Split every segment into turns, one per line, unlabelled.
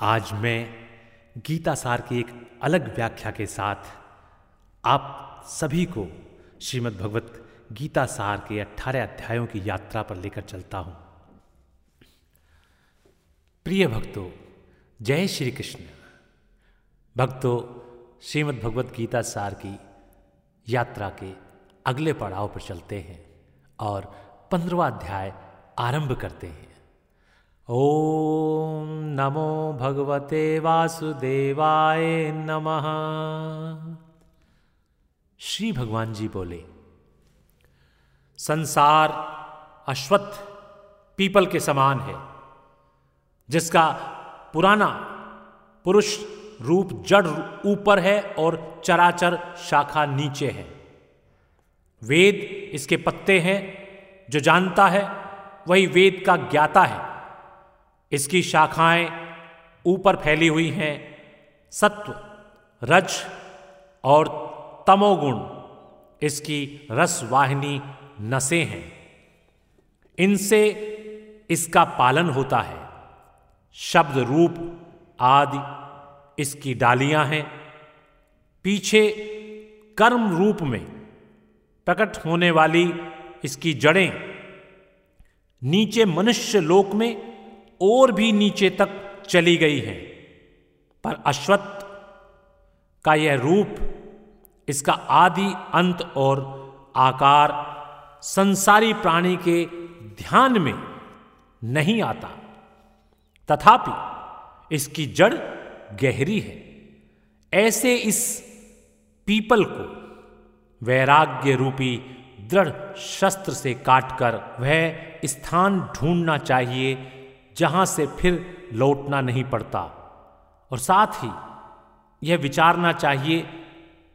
आज मैं गीता सार की एक अलग व्याख्या के साथ आप सभी को श्रीमद् भगवत गीता सार के अठारह अध्यायों की यात्रा पर लेकर चलता हूँ। प्रिय भक्तों, जय श्री कृष्ण। भक्तों, श्रीमद् भगवत गीता सार की यात्रा के अगले पड़ाव पर चलते हैं और पंद्रवा अध्याय आरंभ करते हैं। ओम नमो भगवते वासुदेवाय नमः। श्री भगवान जी बोले, संसार अश्वत्थ पीपल के समान है, जिसका पुराना पुरुष रूप जड़ ऊपर है और चराचर शाखा नीचे है। वेद इसके पत्ते हैं, जो जानता है, वही वेद का ज्ञाता है। इसकी शाखाएँ ऊपर फैली हुई हैं। सत्व, रज और तमोगुण, इसकी रसवाहिनी नसें हैं। इनसे इसका पालन होता है। शब्द रूप आदि इसकी डालियाँ हैं। पीछे कर्म रूप में प्रकट होने वाली इसकी जड़ें। नीचे मनुष्य लोक में और भी नीचे तक चली गई है। पर अश्वत्थ का यह रूप, इसका आदि अंत और आकार संसारी प्राणी के ध्यान में नहीं आता। तथापि इसकी जड़ गहरी है। ऐसे इस पीपल को वैराग्य रूपी दृढ़ शस्त्र से काटकर वह स्थान ढूंढना चाहिए जहाँ से फिर लौटना नहीं पड़ता। और साथ ही यह विचारना चाहिए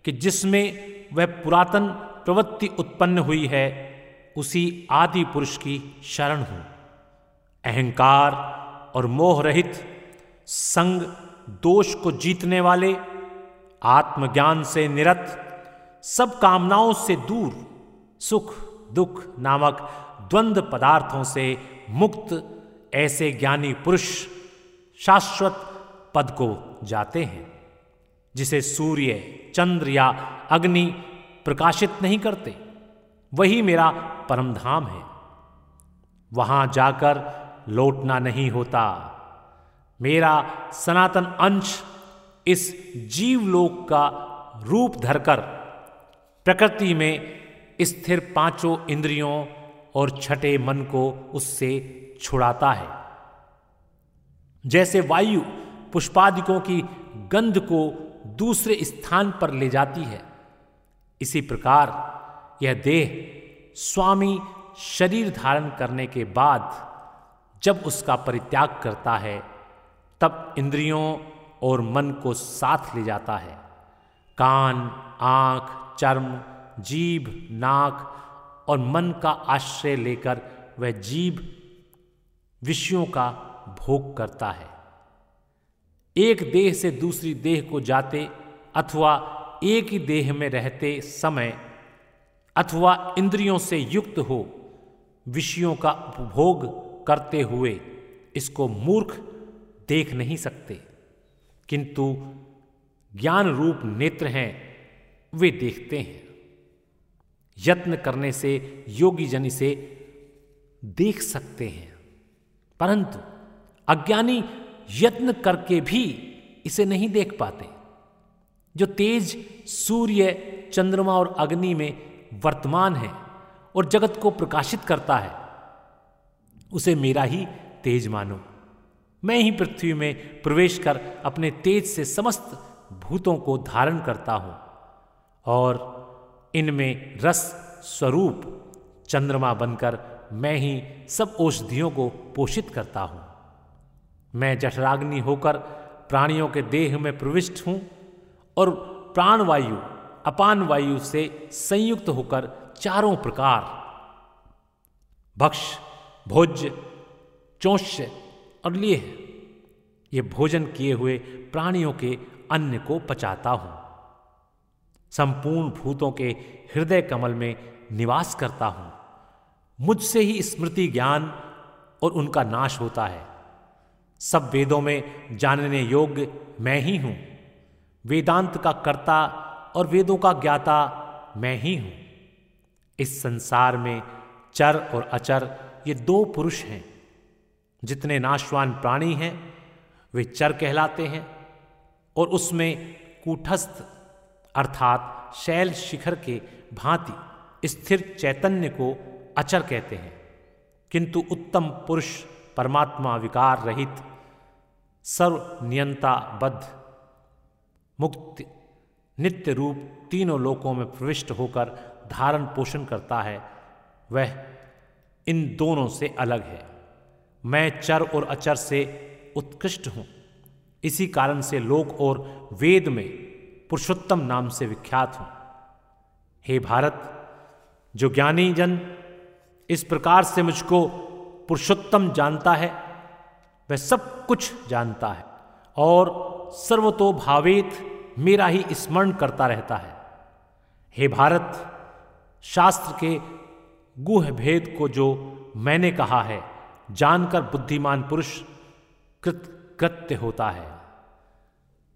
कि जिसमें वह पुरातन प्रवृत्ति उत्पन्न हुई है, उसी आदि पुरुष की शरण हूँ। अहंकार और मोह रहित संग दोष को जीतने वाले, आत्मज्ञान से निरत, सब कामनाओं से दूर, सुख दुख नामक द्वंद्व पदार्थों से मुक्त ऐसे ज्ञानी पुरुष शाश्वत पद को जाते हैं, जिसे सूर्य, चंद्र या अग्नि प्रकाशित नहीं करते। वही मेरा परम धाम है। वहाँ जाकर लौटना नहीं होता। मेरा सनातन अंश इस जीवलोक का रूप धरकर प्रकृति में स्थिर पाँचों इंद्रियों और छठे मन को उससे छुड़ाता है। जैसे वायु पुष्पादिकों की गंध को दूसरे स्थान पर ले जाती है, इसी प्रकार यह देह स्वामी शरीर धारण करने के बाद जब उसका परित्याग करता है, तब इंद्रियों और मन को साथ ले जाता है। कान, आँख, चर्म, जीभ, नाक और मन का आश्रय लेकर वह जीभ विषयों का भोग करता है। एक देह से दूसरी देह को जाते अथवा एक ही देह में रहते समय अथवा इंद्रियों से युक्त हो विषयों का उपभोग करते हुए इसको मूर्ख देख नहीं सकते। किंतु ज्ञान रूप नेत्र हैं, वे देखते हैं। यत्न करने से योगी जन इसे देख सकते हैं। परंतु अज्ञानी यत्न करके भी इसे नहीं देख पाते, जो तेज सूर्य, चंद्रमा और अग्नि में वर्तमान है और जगत को प्रकाशित करता है, उसे मेरा ही तेज मानो। मैं ही पृथ्वी में प्रवेश कर अपने तेज से समस्त भूतों को धारण करता हूँ और इनमें रस स्वरूप चंद्रमा बनकर मैं ही सब औषधियों को पोषित करता हूँ। मैं जठराग्नि होकर प्राणियों के देह में प्रविष्ट हूँ और प्राणवायु, अपान वायु से संयुक्त होकर चारों प्रकार भक्ष भोज्य, चौष्य और लिए ये भोजन किए हुए प्राणियों के अन्न को पचाता हूँ। संपूर्ण भूतों के हृदय कमल में निवास करता हूँ। मुझसे ही स्मृति ज्ञान और उनका नाश होता है। सब वेदों में जानने योग्य मैं ही हूँ। वेदांत का कर्ता और वेदों का ज्ञाता मैं ही हूँ। इस संसार में चर और अचर ये दो पुरुष हैं। जितने नाशवान प्राणी हैं, वे चर कहलाते हैं और उसमें कूटस्थ अर्थात शैल शिखर के भांति स्थिर चैतन्य को अचर कहते हैं। किंतु उत्तम पुरुष परमात्मा विकार रहित सर्व नियंता बद्ध मुक्त, नित्य रूप तीनों लोकों में प्रविष्ट होकर धारण पोषण करता है, वह इन दोनों से अलग है। मैं चर और अचर से उत्कृष्ट हूँ। इसी कारण से लोक और वेद में पुरुषोत्तम नाम से विख्यात हूँ। हे भारत, जो ज्ञानी जन इस प्रकार से मुझको पुरुषोत्तम जानता है, वह सब कुछ जानता है और सर्वतो भावेत मेरा ही स्मरण करता रहता है। हे भारत, शास्त्र के गुह भेद को जो मैंने कहा है, जानकर बुद्धिमान पुरुष कृत कृत्य होता है।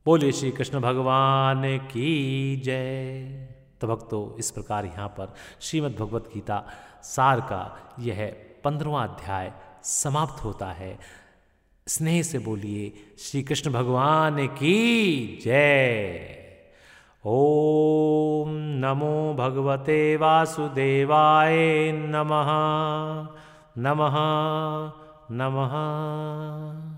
बोले श्री कृष्ण भगवान की जय। तो भक्तों इस प्रकार यहाँ पर श्रीमद् भगवत गीता सार का यह पंद्रवा अध्याय समाप्त होता है। स्नेह से बोलिए श्री कृष्ण भगवान की जय। ओम नमो भगवते वासुदेवाय नमः। नमः। नमः।